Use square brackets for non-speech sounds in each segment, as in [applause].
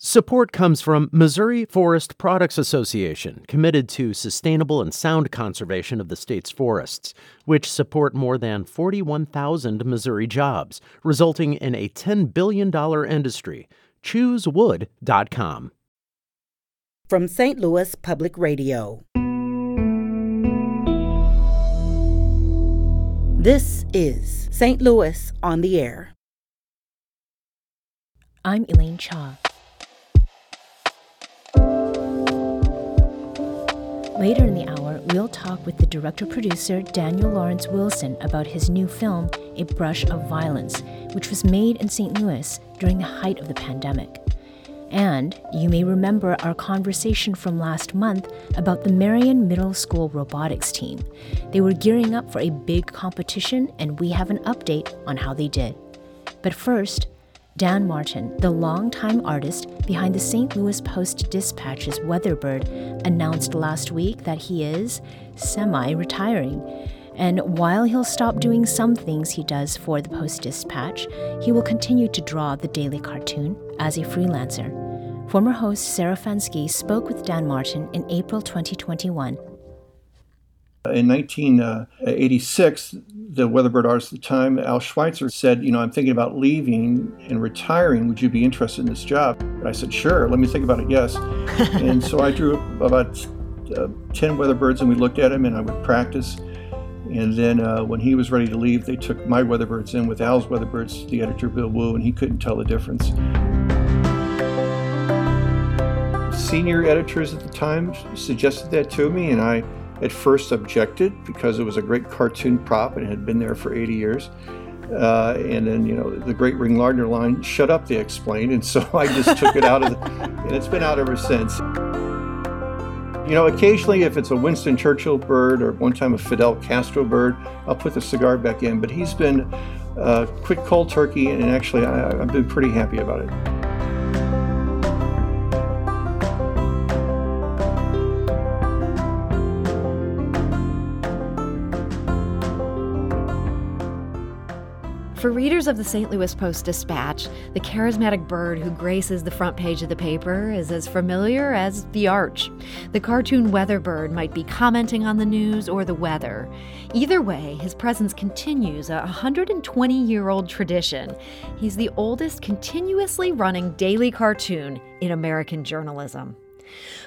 Support comes from Missouri Forest Products Association, committed to sustainable and sound conservation of the state's forests, which support more than 41,000 Missouri jobs, resulting in a $10 billion industry. ChooseWood.com. From St. Louis Public Radio. This is St. Louis on the Air. I'm Elaine Cha. Later in the hour, we'll talk with the director producer Daniel Lawrence Wilson about his new film, A Brush of Violence, which was made in St. Louis during the height of the pandemic. And you may remember our conversation from last month about the Marian Middle School robotics team. They were gearing up for a big competition, and we have an update on how they did. But first, Dan Martin, the longtime artist behind the St. Louis Post Dispatch's Weatherbird, announced last week that he is semi retiring. And while he'll stop doing some things he does for the Post Dispatch, he will continue to draw the daily cartoon as a freelancer. Former host Sarah Fenske spoke with Dan Martin in April 2021 in 1986, the Weatherbird artist at the time, Al Schweitzer, said, You know, I'm thinking about leaving and retiring. Would you be interested in this job? And I said, Sure, let me think about it, yes. [laughs] and so I drew about uh, 10 Weatherbirds and we looked at them and I would practice. And then uh, when he was ready to leave, they took my Weatherbirds in with Al's Weatherbirds, the editor, Bill Wu, and he couldn't tell the difference. Senior editors at the time suggested that to me, and I at first objected because it was a great cartoon prop and it had been there for 80 years. Uh, and then, you know, the great Ring Lardner line, shut up, they explained. And so I just took it out of the, and it's been out ever since. You know, occasionally if it's a Winston Churchill bird or one time a Fidel Castro bird, I'll put the cigar back in. But he's been uh, quick cold turkey, and actually I, I've been pretty happy about it. For readers of the St. Louis Post Dispatch, the charismatic bird who graces the front page of the paper is as familiar as the arch. The cartoon weather bird might be commenting on the news or the weather. Either way, his presence continues a 120 year old tradition. He's the oldest continuously running daily cartoon in American journalism.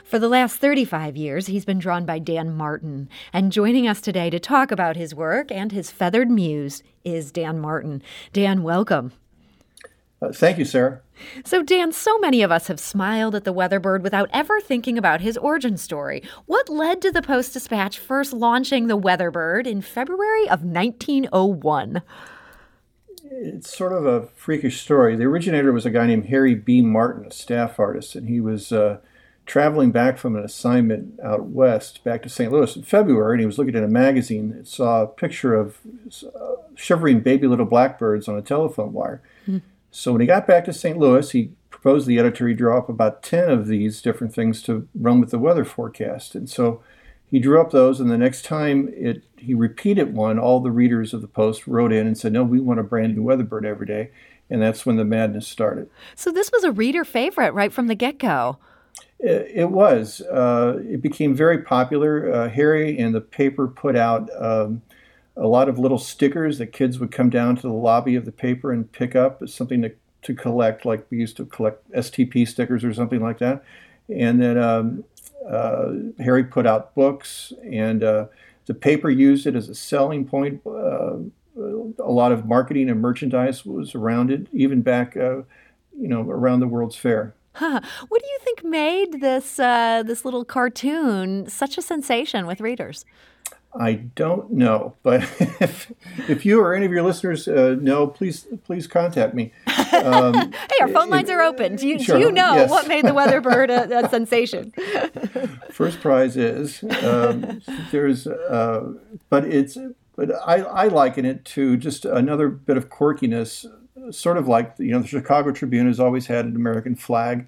For the last 35 years, he's been drawn by Dan Martin. And joining us today to talk about his work and his feathered muse is Dan Martin. Dan, welcome. Uh, thank you, Sarah. So, Dan, so many of us have smiled at the Weatherbird without ever thinking about his origin story. What led to the Post Dispatch first launching the Weatherbird in February of 1901? It's sort of a freakish story. The originator was a guy named Harry B. Martin, a staff artist, and he was uh, traveling back from an assignment out west back to St. Louis in February, and he was looking at a magazine that saw a picture of uh, shivering baby little blackbirds on a telephone wire. Mm. So when he got back to St. Louis, he proposed to the editor he draw up about 10 of these different things to run with the weather forecast. And so he drew up those, and the next time it he repeated one, all the readers of the Post wrote in and said, No, we want a brand new Weatherbird every day. And that's when the madness started. So this was a reader favorite right from the get go. It, was. Uh, it became very popular. Uh, Harry and the paper put out um, a lot of little stickers that kids would come down to the lobby of the paper and pick up as something to, to collect, like we used to collect STP stickers or something like that. And then um, uh, Harry put out books, and uh, the paper used it as a selling point. Uh, a lot of marketing and merchandise was around it, even back, uh, you know, around the World's Fair. Huh. What do you think made this uh, this little cartoon such a sensation with readers? I don't know, but [laughs] if, if you or any of your listeners uh, know, please please contact me. Um, [laughs] hey, our phone lines are open. Do you, sure, do you know yes. what made the Weatherbird [laughs] a, a sensation? First prize is um, there's, uh, but it's but I, I liken it to just another bit of quirkiness sort of like you know the Chicago Tribune has always had an American flag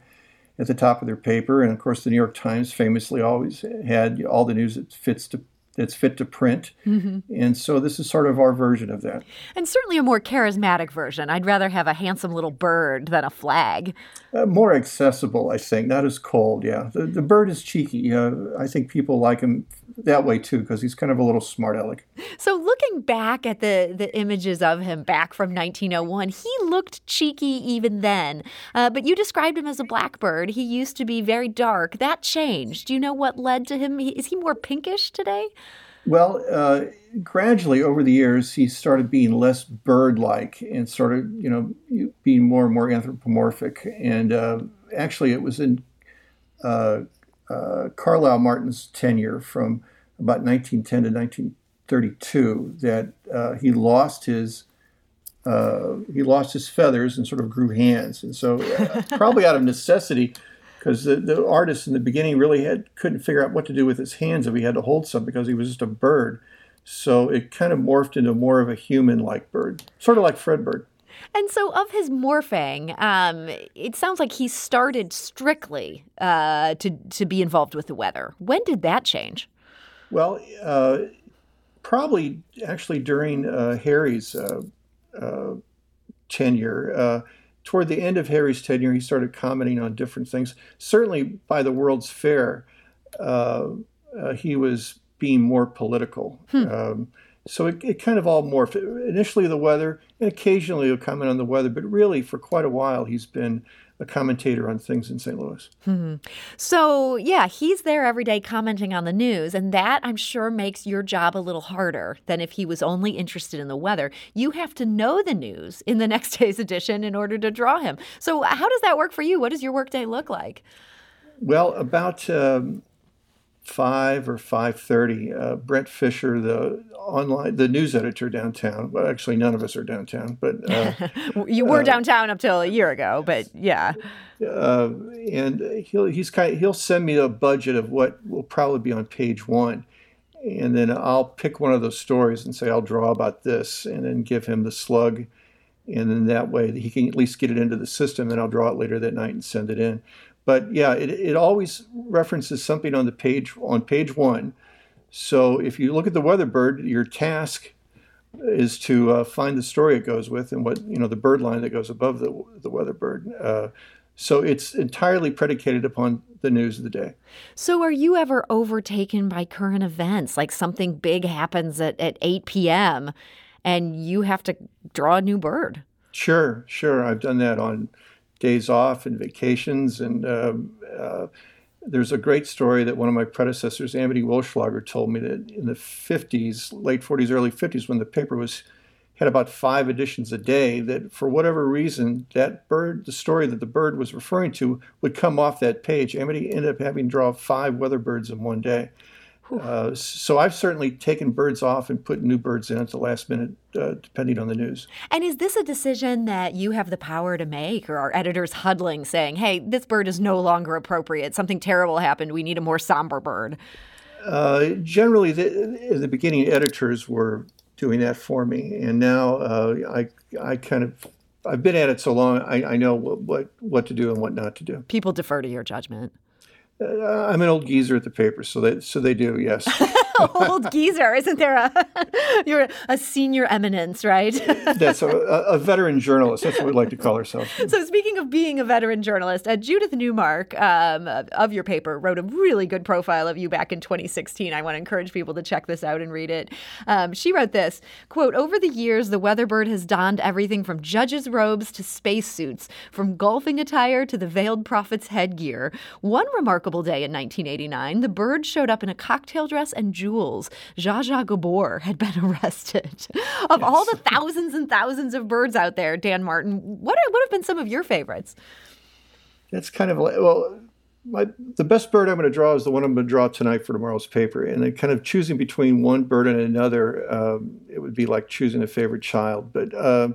at the top of their paper, and of course the New York Times famously always had all the news that fits to that's fit to print. Mm-hmm. And so this is sort of our version of that. And certainly a more charismatic version. I'd rather have a handsome little bird than a flag. Uh, more accessible, I think, not as cold, yeah. The, the bird is cheeky. Uh, I think people like him that way too because he's kind of a little smart aleck. So looking back at the the images of him back from 1901, he looked cheeky even then. Uh, but you described him as a blackbird. He used to be very dark. That changed. Do you know what led to him? Is he more pinkish today? Well, uh, gradually over the years, he started being less bird-like and started, you know, being more and more anthropomorphic. And uh, actually, it was in uh, Carlyle Martin's tenure from about 1910 to 1932 that uh, he lost his uh, he lost his feathers and sort of grew hands, and so uh, [laughs] probably out of necessity, because the, the artist in the beginning really had couldn't figure out what to do with his hands if he had to hold some because he was just a bird. So it kind of morphed into more of a human-like bird, sort of like Fred Bird. And so, of his morphing, um, it sounds like he started strictly uh, to to be involved with the weather. When did that change? Well, uh, probably actually during uh, Harry's uh, uh, tenure. Uh, toward the end of Harry's tenure, he started commenting on different things. Certainly, by the World's Fair, he was being more political. Hmm. Um, so it, it kind of all morphed. Initially, the weather, and occasionally he'll comment on the weather, but really, for quite a while, he's been a commentator on things in St. Louis. Mm-hmm. So, yeah, he's there every day commenting on the news, and that I'm sure makes your job a little harder than if he was only interested in the weather. You have to know the news in the [laughs] next day's edition in order to draw him. So, how does that work for you? What does your workday look like? Well, about um, five or five thirty, uh, Brent Fisher, the online the news editor downtown. Well, actually, none of us are downtown, but uh, [laughs] you were uh, downtown up till a year ago. But yeah, uh, and he'll he's kind of, he'll send me a budget of what will probably be on page one, and then I'll pick one of those stories and say I'll draw about this, and then give him the slug. And then that way he can at least get it into the system, and I'll draw it later that night and send it in. But yeah, it, it always references something on the page on page one. So if you look at the weather bird, your task is to uh, find the story it goes with and what you know the bird line that goes above the the weather bird. Uh, so it's entirely predicated upon the news of the day. So are you ever overtaken by current events, like something big happens at, at 8 p.m. and you have to draw a new bird? Sure, sure. I've done that on days off and vacations. And uh, uh, there's a great story that one of my predecessors, Amadee Wohlschlaeger, told me that in the 50s, late 40s, early 50s, when the paper was had about five editions a day, that for whatever reason, that bird, the story that the bird was referring to, would come off that page. Amadee ended up having to draw five weather birds in one day. Uh, so I've certainly taken birds off and put new birds in at the last minute, uh, depending on the news. And is this a decision that you have the power to make, or are editors huddling, saying, "Hey, this bird is no longer appropriate. Something terrible happened. We need a more somber bird." Uh, generally, the, in the beginning, editors were doing that for me, and now uh, I I kind of I've been at it so long, I, I know what, what what to do and what not to do. People defer to your judgment. Uh, I'm an old geezer at the paper, so they so they do. Yes. [laughs] old geezer, isn't there a [laughs] you're a senior eminence, right? [laughs] That's a, a, veteran journalist. That's what we like to call ourselves. So speaking of being a veteran journalist, uh, Judith Newmark um, of your paper wrote a really good profile of you back in 2016. I want to encourage people to check this out and read it. Um, she wrote this quote: Over the years, the Weatherbird has donned everything from judges' robes to spacesuits, from golfing attire to the veiled prophet's headgear. One remarkable day in 1989, the bird showed up in a cocktail dress and jewels. Zsa Zsa Gabor had been [laughs] arrested. of yes. all the thousands and thousands of birds out there, Dan Martin, what are, what have been some of your favorites? That's kind of like, well, my, the best bird I'm going to draw is the one I'm going to draw tonight for tomorrow's paper. And then kind of choosing between one bird and another, um, it would be like choosing a favorite child. But uh,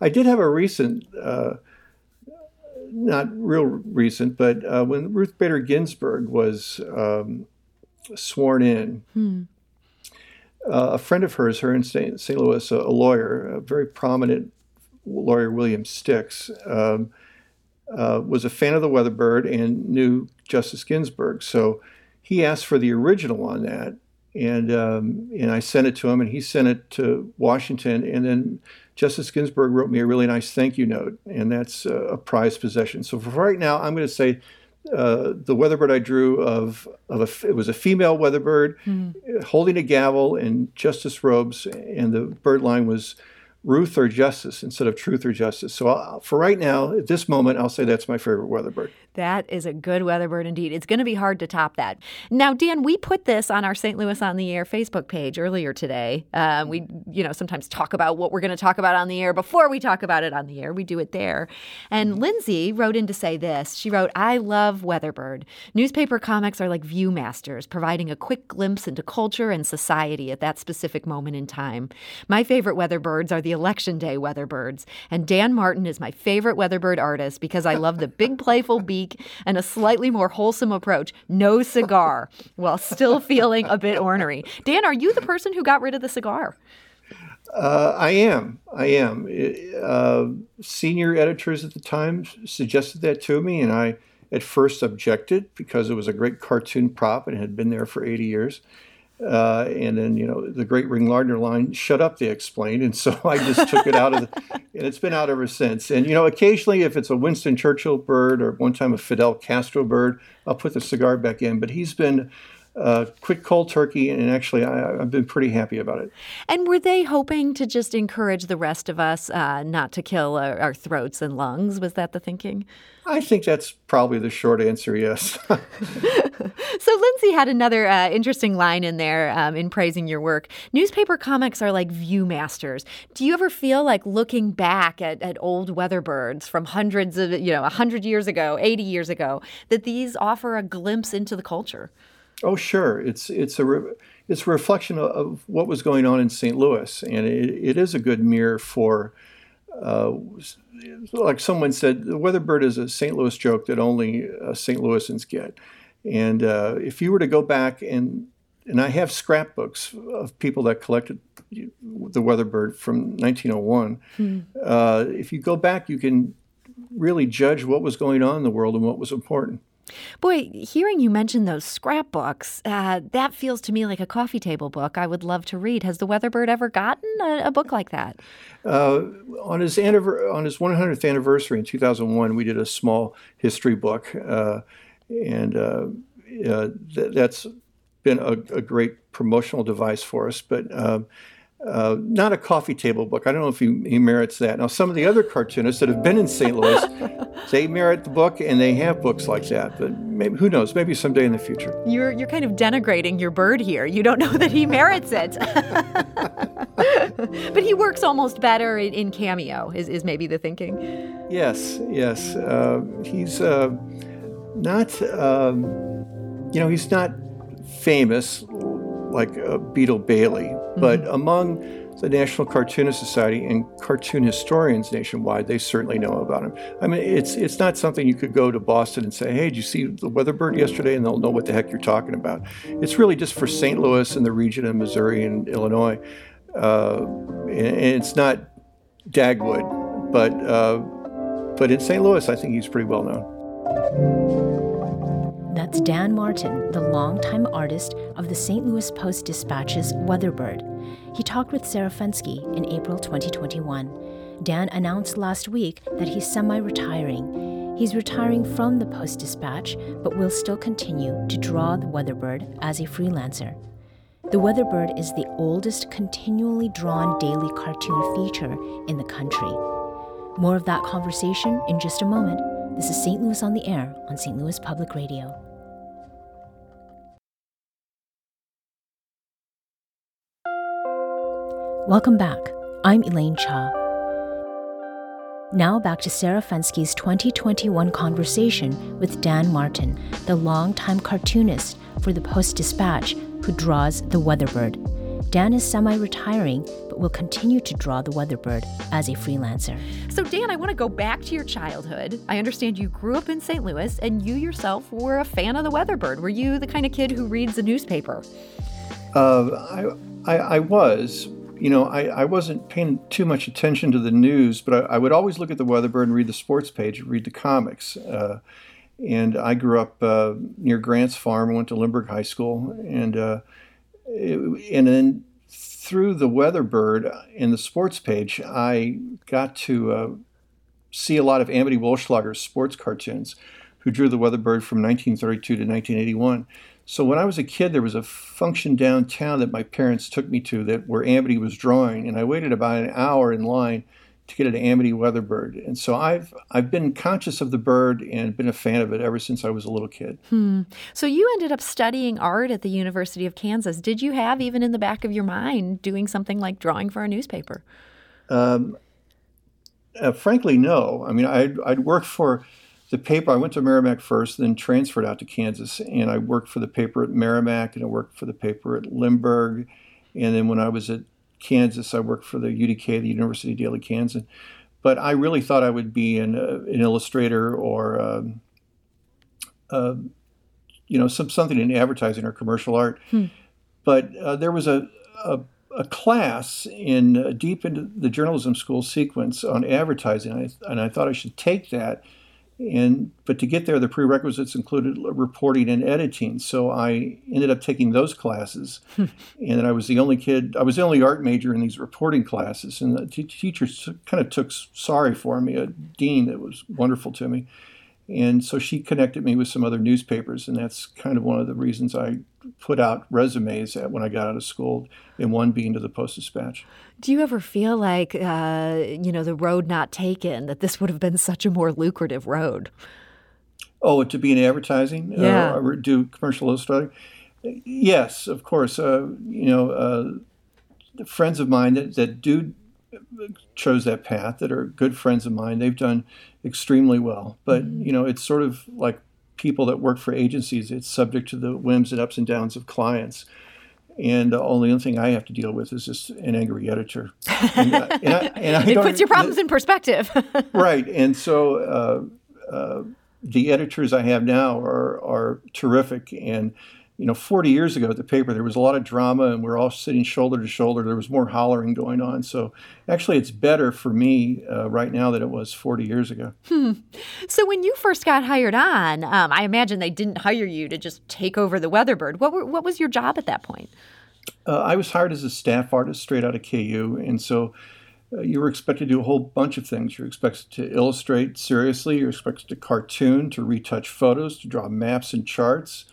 I did have a recent, uh, not real recent, but uh, when Ruth Bader Ginsburg was um, sworn in. Hmm. Uh, a friend of hers, her in St. St. Louis, a, a, lawyer, a very prominent lawyer, William Stix, um, uh, was a fan of the Weatherbird and knew Justice Ginsburg. So he asked for the original on that, and um, and I sent it to him, and he sent it to Washington, and then Justice Ginsburg wrote me a really nice thank you note, and that's a prized possession. So for right now, I'm going to say uh, the weatherbird I drew of of a, it was a female weatherbird mm. holding a gavel in justice robes, and the bird line was Ruth or Justice instead of Truth or Justice. So I'll, for right now, at this moment, I'll say that's my favorite weatherbird. That is a good weatherbird indeed. It's going to be hard to top that. Now, Dan, we put this on our St. Louis on the Air Facebook page earlier today. Uh, we, you know, sometimes talk about what we're going to talk about on the air before we talk about it on the air. We do it there. And Lindsay wrote in to say this. She wrote, "I love Weatherbird. Newspaper comics are like viewmasters, providing a quick glimpse into culture and society at that specific moment in time. My favorite weatherbirds are the election day weatherbirds, and Dan Martin is my favorite weatherbird artist because I love the big playful beak." and a slightly more wholesome approach no cigar, while still feeling a bit ornery. Dan, are you the person who got rid of the cigar? Uh, I am. I am. Uh, senior editors at the time suggested that to me, and I at first objected because it was a great cartoon prop and had been there for 80 years. Uh, and then, you know, the great Ring Lardner line, shut up, they explained. And so I just took it out of the, and it's been out ever since. And, you know, occasionally if it's a Winston Churchill bird or one time a Fidel Castro bird, I'll put the cigar back in. But he's been, uh, quick cold turkey, and actually, I, have been pretty happy about it. And were they hoping to just encourage the rest of us uh, not to kill our, our, throats and lungs? Was that the thinking? I think that's probably the short answer, yes. [laughs] so Lindsay had another uh, interesting line in there um, in praising your work. Newspaper comics are like viewmasters. Do you ever feel like looking back at, at old weatherbirds from hundreds of, you know, 100 years ago, 80 years ago, that these offer a glimpse into the culture? Oh, sure. It's it's a re- it's a reflection of, of, what was going on in St. Louis, and it, it is a good mirror for. Uh, like someone said, the Weatherbird is a St. Louis joke that only uh, St. Louisans get. And uh, if you were to go back and and I have scrapbooks of people that collected the Weatherbird from 1901. Hmm. Uh, if you go back, you can really judge what was going on in the world and what was important. Boy, hearing you mention those scrapbooks, uh, that feels to me like a coffee table book I would love to read. Has the Weatherbird ever gotten a, a book like that? Uh, on his anniver- on his 100th anniversary in 2001, we did a small history book, uh, and uh, th- that's been a, a, great promotional device for us. But um, uh, not a coffee table book. I don't know if he, he, merits that. Now, some of the other cartoonists that have been in St. Louis, [laughs] they merit the book, and they have books like that. But maybe, who knows? Maybe someday in the future. You're you're kind of denigrating your bird here. You don't know that he merits it. [laughs] but he works almost better in, in, cameo. Is is maybe the thinking? Yes, yes. Uh, he's uh, not. Um, you know, he's not famous like uh, Beetle Bailey, mm-hmm. but among the National Cartoonist Society and cartoon historians nationwide, they certainly know about him. I mean, it's it's not something you could go to Boston and say, "Hey, did you see the Weatherbird yesterday?" and they'll know what the heck you're talking about. It's really just for St. Louis and the region of Missouri and Illinois, uh, and, it's not Dagwood, but uh, but in St. Louis, I think he's pretty well known. That's Dan Martin, the longtime artist of the St. Louis Post Dispatch's Weatherbird. He talked with Sarah Fenske in April 2021. Dan announced last week that he's semi retiring. He's retiring from the Post Dispatch, but will still continue to draw the Weatherbird as a freelancer. The Weatherbird is the oldest continually drawn daily cartoon feature in the country. More of that conversation in just a moment. This is St. Louis on the Air on St. Louis Public Radio. Welcome back. I'm Elaine Cha. Now back to Sarah Fenske's 2021 conversation with Dan Martin, the longtime cartoonist for the Post Dispatch who draws the Weatherbird. Dan is semi retiring, but will continue to draw the Weatherbird as a freelancer. So, Dan, I want to go back to your childhood. I understand you grew up in St. Louis and you yourself were a fan of the Weatherbird. Were you the kind of kid who reads the newspaper? Uh, I, I, I was, you know, I, I wasn't paying too much attention to the news, but I, I, would always look at the Weatherbird and read the sports page, read the comics. Uh, and I grew up uh, near Grant's Farm, went to Lindbergh High School, and uh, and then through the Weatherbird in the sports page, I got to uh, see a lot of Amadee Wohlschlaeger's sports cartoons, who drew the Weatherbird from 1932 to 1981. So when I was a kid, there was a function downtown that my parents took me to that where Amadee was drawing, and I waited about an hour in line to get an Amadee Weatherbird. And so I've I've been conscious of the bird and been a fan of it ever since I was a little kid. Hmm. So you ended up studying art at the University of Kansas. Did you have even in the back of your mind doing something like drawing for a newspaper? Um, uh, frankly, no. I mean, I'd, I'd worked for the paper. I went to Meramec first, then transferred out to Kansas, and I worked for the paper at Meramec, and I worked for the paper at Lindbergh, and then when I was at Kansas. I worked for the UDK, the University Daily Kansan. But I really thought I would be an, uh, an illustrator or, um, uh, you know, some, something in advertising or commercial art. Hmm. But uh, there was a, a, a class in uh, deep into the journalism school sequence on advertising, and I, and I thought I should take that and but to get there the prerequisites included reporting and editing. So i ended up taking those classes. [laughs] And i was the only kid i was the only art major in these reporting classes. And the t- teachers kind of took sorry for me. A dean that was wonderful to me and so she connected me with some other newspapers and that's kind of one of the reasons i put out resumes when i got out of school and one being to the post dispatch do you ever feel like, uh, you know, the road not taken, that this would have been such a more lucrative road? Oh, to be in advertising? Uh, yeah. Uh, or do commercial illustrating? Yes, of course. Uh, you know, uh, friends of mine that, that do chose that path that are good friends of mine, they've done extremely well. But, mm-hmm. you know, it's sort of like people that work for agencies, it's subject to the whims and ups and downs of clients and the only thing I have to deal with is just an angry editor. And, uh, and I, and I [laughs] it puts your problems in perspective. [laughs] right, and so uh, uh, the editors I have now are are terrific. And you know, 40 years ago at the paper, there was a lot of drama, and we are all sitting shoulder to shoulder. There was more hollering going on. So actually, it's better for me uh, right now than it was 40 years ago. Hmm. So when you first got hired on, um, I imagine they didn't hire you to just take over the Weatherbird. What were, what was your job at that point? Uh, I was hired as a staff artist straight out of KU, and so uh, you were expected to do a whole bunch of things. You're expected to illustrate seriously. You're expected to cartoon, to retouch photos, to draw maps and charts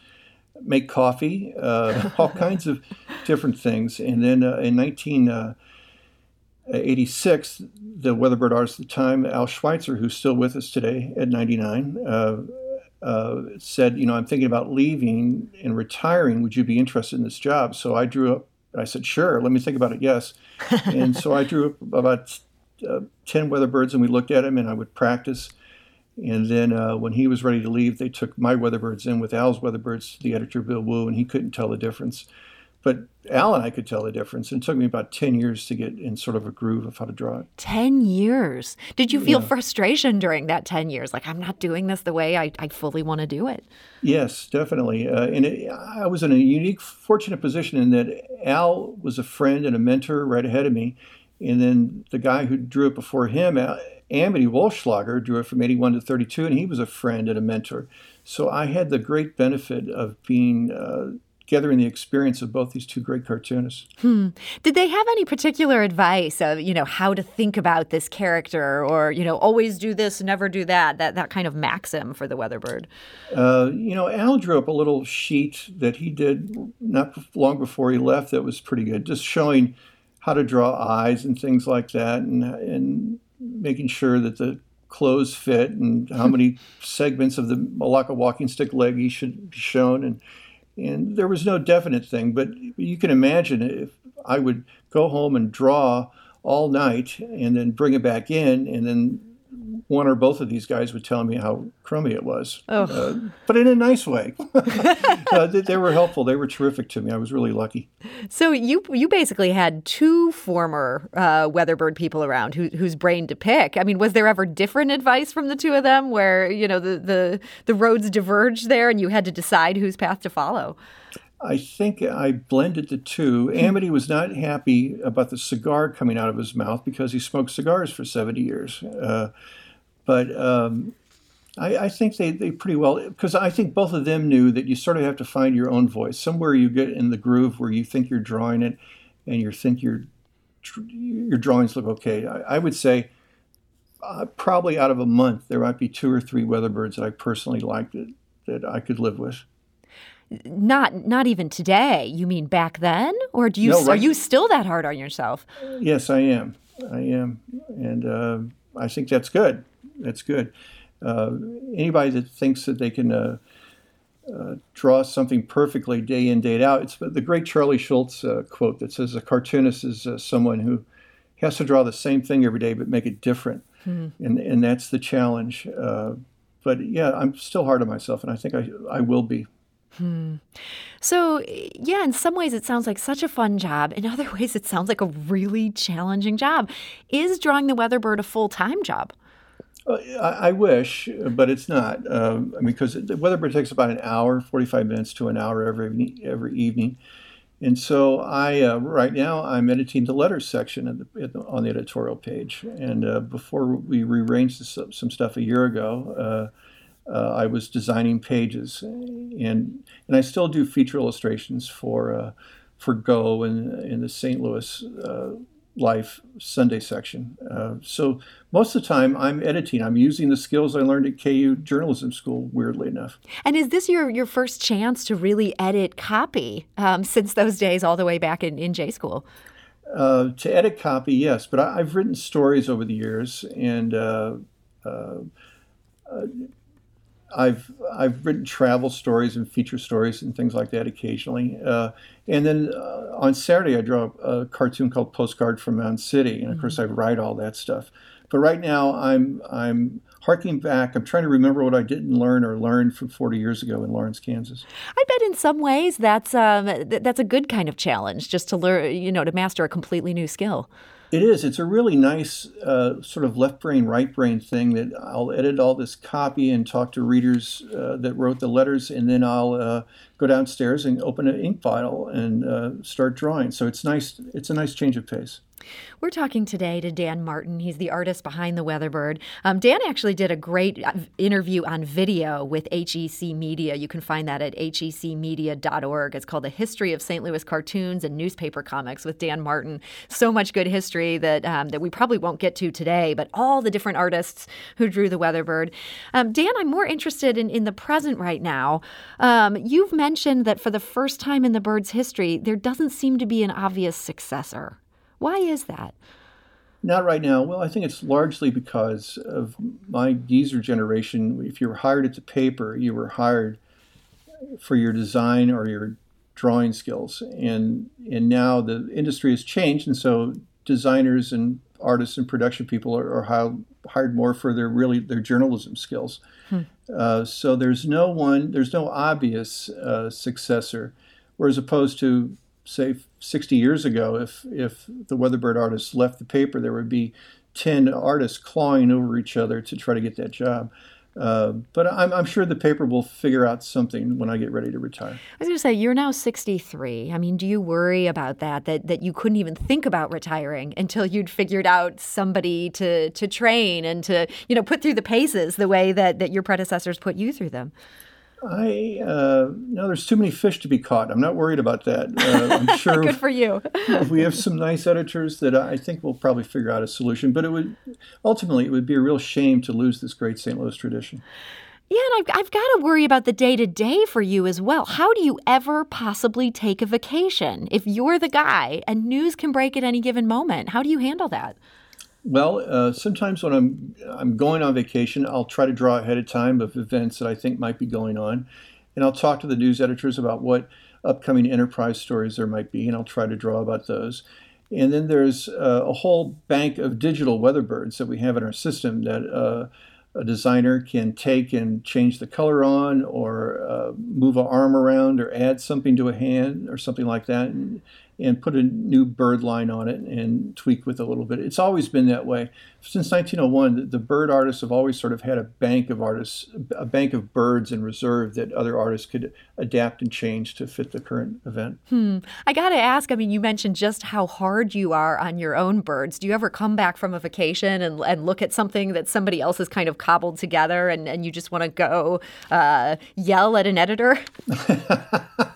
make coffee, uh, [laughs] all kinds of different things. And then uh, in 1986, uh, the Weatherbird artist at the time, Al Schweitzer, who's still with us today at 99, uh, uh, said, You know, I'm thinking about leaving and retiring. Would you be interested in this job? So I drew up, I said, Sure, let me think about it, yes. [laughs] and so I drew up about uh, 10 Weatherbirds and we looked at them and I would practice. And then uh, when he was ready to leave, they took my Weatherbirds in with Al's Weatherbirds the editor, Bill Wu, and he couldn't tell the difference. But Al and I could tell the difference. And it took me about 10 years to get in sort of a groove of how to draw it. 10 years. Did you feel yeah. frustration during that 10 years? Like, I'm not doing this the way I, I fully want to do it? Yes, definitely. Uh, and it, I was in a unique, fortunate position in that Al was a friend and a mentor right ahead of me. And then the guy who drew it before him, Amadee Wohlschlaeger drew it from 81 to 32, and he was a friend and a mentor. So I had the great benefit of being uh, gathering the experience of both these two great cartoonists. Hmm. Did they have any particular advice of you know how to think about this character, or you know always do this, never do that? That that kind of maxim for the Weatherbird. Uh, you know, Al drew up a little sheet that he did not long before he left. That was pretty good, just showing how to draw eyes and things like that, and and making sure that the clothes fit and how many [laughs] segments of the Malacca walking stick leg he should be shown. And, and there was no definite thing, but you can imagine if I would go home and draw all night and then bring it back in and then one or both of these guys would tell me how crummy it was, oh. uh, but in a nice way. [laughs] uh, they, they, were helpful. They were terrific to me. I was really lucky. So you you basically had two former uh, Weatherbird people around who, whose brain to pick. I mean, was there ever different advice from the two of them, where you know the the the roads diverged there, and you had to decide whose path to follow? I think I blended the two. Hmm. Amadee was not happy about the cigar coming out of his mouth because he smoked cigars for 70 years. Uh, but um, I, I, think they, they pretty well because I think both of them knew that you sort of have to find your own voice somewhere you get in the groove where you think you're drawing it and you think your your drawings look okay. I, I would say uh, probably out of a month there might be two or three weatherbirds that I personally liked that, that I could live with. Not not even today. You mean back then, or do you no, right. are you still that hard on yourself? Yes, I am. I am, and uh, I think that's good. That's good. Uh, anybody that thinks that they can uh, uh, draw something perfectly day in, day out, it's the great Charlie Schulz uh, quote that says a cartoonist is uh, someone who has to draw the same thing every day but make it different. Hmm. And, and that's the challenge. Uh, but yeah, I'm still hard on myself, and I think I, I will be. Hmm. So, yeah, in some ways it sounds like such a fun job. In other [laughs] ways, it sounds like a really challenging job. Is drawing the Weatherbird a full time job? Uh, I, wish, but it's not. Um, I mean, because the Weatherbird takes about an hour, 45 minutes to an hour every every evening. And so I, uh, right now, I'm editing the letters section the, the, on the editorial page. And uh, before we rearranged some, some stuff a year ago, uh, uh, I was designing pages, and and I still do feature illustrations for uh, for Go and in the St. Louis life Sunday section. Uh, so most of the time I'm editing. I'm using the skills I learned at KU journalism school, weirdly enough. And is this your, your first chance to really edit copy um, since those days all the way back in, in J school? Uh, to edit copy, yes, but I, have written stories over the years, and uh, uh, uh I've I've written travel stories and feature stories and things like that occasionally. Uh, and then uh, on Saturday, I draw a cartoon called Postcard from Mound City, and of course, I mm-hmm. write all that stuff. But right now, I'm I'm harking back. I'm trying to remember what I didn't learn or learn from 40 years ago in Lawrence, Kansas. I bet in some ways that's um, th- that's a good kind of challenge, just to learn, you know, to master a completely new skill. It is. It's a really nice uh, sort of left brain, right brain thing that I'll edit all this copy and talk to readers uh, that wrote the letters, and then I'll uh, go downstairs and open an ink file and uh, start drawing. So it's nice. It's a nice change of pace. We're talking today to Dan Martin. He's the artist behind the Weatherbird. Um, Dan actually did a great uh, interview on video with HEC Media. You can find that at hecmedia.org. It's called The History of St. Louis Cartoons and Newspaper Comics with Dan Martin. So much good history that um, that we probably won't get to today, but all the different artists who drew the Weatherbird. Um, Dan, I'm more interested in, in the present right now. Um, you've mentioned that for the first time in the bird's history, there doesn't seem to be an obvious successor. Why is that? Not right now. Well, I think it's largely because of my geezer generation. If you were hired at the paper, you were hired for your design or your drawing skills, and and now the industry has changed, and so designers and artists and production people are, are hired more for their really their journalism skills. Hmm. Uh, so there's no one, there's no obvious uh, successor, whereas opposed to say 60 years ago, if if the Weatherbird artists left the paper, there would be 10 artists clawing over each other to try to get that job. Uh, but I'm, I'm, sure the paper will figure out something when I get ready to retire. I was going to say, you're now 63. I mean, do you worry about that, that? That you couldn't even think about retiring until you'd figured out somebody to to train and to you know put through the paces the way that that your predecessors put you through them. I uh, no, there's too many fish to be caught. I'm not worried about that. Uh, I'm [laughs] sure. Good for you. we have some nice editors that I think will probably figure out a solution. But it would ultimately it would be a real shame to lose this great St. Louis tradition. Yeah, and I've, I've got to worry about the day to day for you as well. How do you ever possibly take a vacation if you're the guy and news can break at any given moment? How do you handle that? Well, uh, sometimes when I'm I'm going on vacation, I'll try to draw ahead of time of events that I think might be going on, and I'll talk to the news editors about what upcoming enterprise stories there might be, and I'll try to draw about those. And then there's uh, a whole bank of digital weatherbirds that we have in our system that uh, a designer can take and change the color on, or uh, move an arm around, or add something to a hand, or something like that. And, and put a new bird line on it and tweak with a little bit. It's always been that way. Since 1901, the bird artists have always sort of had a bank of artists, a bank of birds in reserve that other artists could adapt and change to fit the current event. Hmm. I got to ask I mean, you mentioned just how hard you are on your own birds. Do you ever come back from a vacation and, and look at something that somebody else has kind of cobbled together and, and you just want to go uh, yell at an editor? [laughs]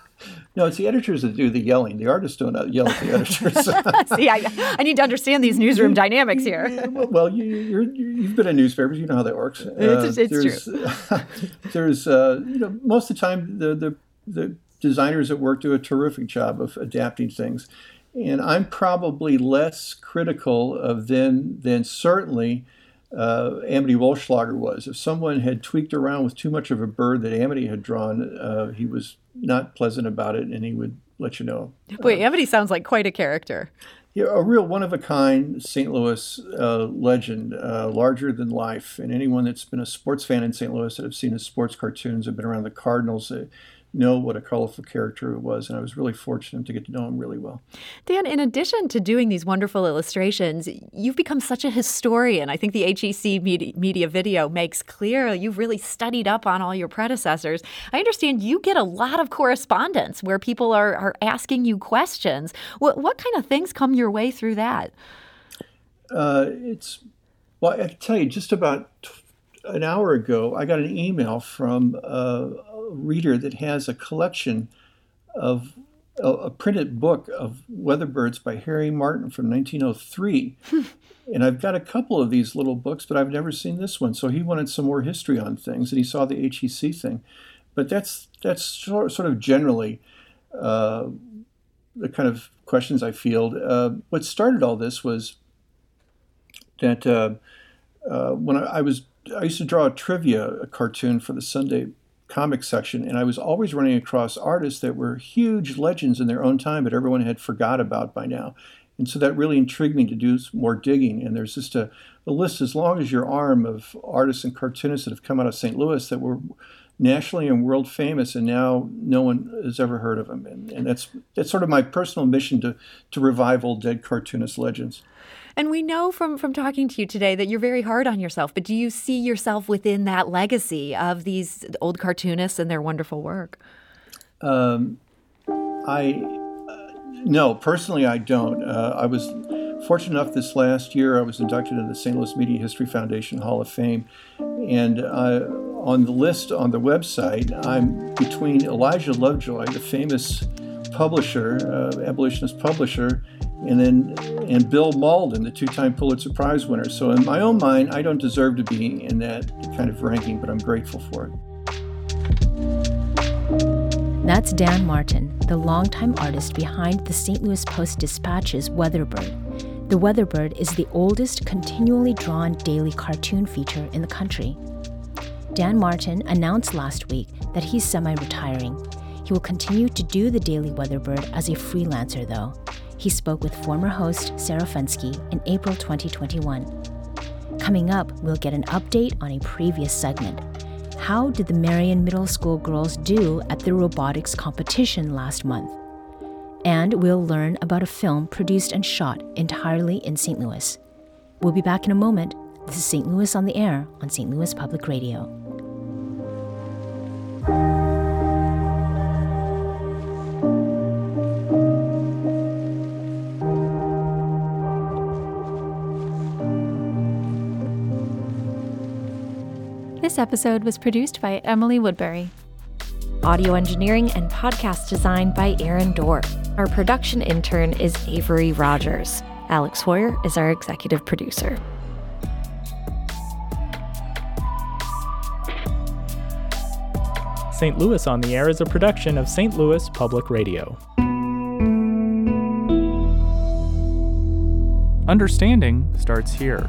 No, it's the editors that do the yelling. The artists don't yell at the editors. [laughs] See, I, I, need to understand these newsroom dynamics here. Yeah, well, well, you, have been in newspapers. You know how that works. Uh, it's, it's there's, true. [laughs] there's, uh, you know, most of the time the, the, the designers at work do a terrific job of adapting things. And I'm probably less critical of them than certainly uh, Amadee Wohlschlaeger was. If someone had tweaked around with too much of a bird that Amadee had drawn, uh, he was not pleasant about it, and he would let you know. [laughs] Wait, uh, Amadee sounds like quite a character. Yeah, a real one of a kind St. Louis uh, legend, uh, larger than life. And anyone that's been a sports fan in St. Louis that have seen his sports cartoons, have been around the Cardinals, uh, know what a colorful character it was. And I was really fortunate to get to know him really well. Dan, in addition to doing these wonderful illustrations, you've become such a historian. I think the HEC media, media video makes clear you've really studied up on all your predecessors. I understand you get a lot of correspondence where people are, are asking you questions. What, what kind of things come your way through that? Uh, it's, well, I tell you, just about an hour ago, I got an email from uh, reader that has a collection of a, a printed book of weatherbirds by Harry Martin from 1903. [laughs] and I've got a couple of these little books, but I've never seen this one. So he wanted some more history on things, and he saw the HEC thing. But that's that's sort of generally uh, the kind of questions I field. Uh, what started all this was that uh, uh when I, I was I used to draw a trivia a cartoon for the Sunday comic section, and I was always running across artists that were huge legends in their own time, but everyone had forgot about by now. And so that really intrigued me to do more digging. And there's just a, a list as long as your arm of artists and cartoonists that have come out of St. Louis that were nationally and world famous, and now no one has ever heard of them. And, and that's that's sort of my personal mission to to revive old dead cartoonist legends. And we know from from talking to you today that you're very hard on yourself, but do you see yourself within that legacy of these old cartoonists and their wonderful work? Um, I uh, no, personally, I don't. Uh, I was fortunate enough this last year. I was inducted into the St. Louis Media History Foundation Hall of Fame, and uh, on the list on the website, I'm between Elijah Lovejoy, the famous publisher, uh, abolitionist publisher, and then and Bill Mauldin, the two-time Pulitzer Prize winner. So in my own mind, I don't deserve to be in that kind of ranking, but I'm grateful for it. That's Dan Martin, the longtime artist behind the St. Louis Post Dispatch's Weatherbird. The Weatherbird is the oldest continually drawn daily cartoon feature in the country. Dan Martin announced last week that he's semi retiring. He will continue to do the Daily Weatherbird as a freelancer, though, he spoke with former host Sarah Fenske in April 2021. Coming up, we'll get an update on a previous segment. How did the Marian Middle School girls do at the robotics competition last month? And we'll learn about a film produced and shot entirely in St. Louis. We'll be back in a moment. This is St. Louis on the Air on St. Louis Public Radio. Episode was produced by Emily Woodbury. Audio engineering and podcast design by Aaron Dorr. Our production intern is Avery Rogers. Alex Heuer is our executive producer. St. Louis on the Air is a production of St. Louis Public Radio. Understanding starts here.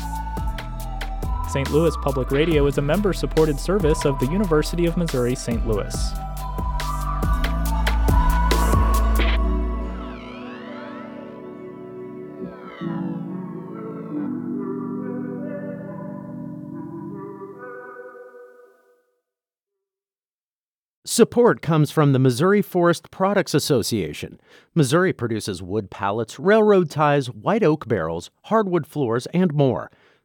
St. Louis Public Radio is a member supported service of the University of Missouri St. Louis. Support comes from the Missouri Forest Products Association. Missouri produces wood pallets, railroad ties, white oak barrels, hardwood floors, and more.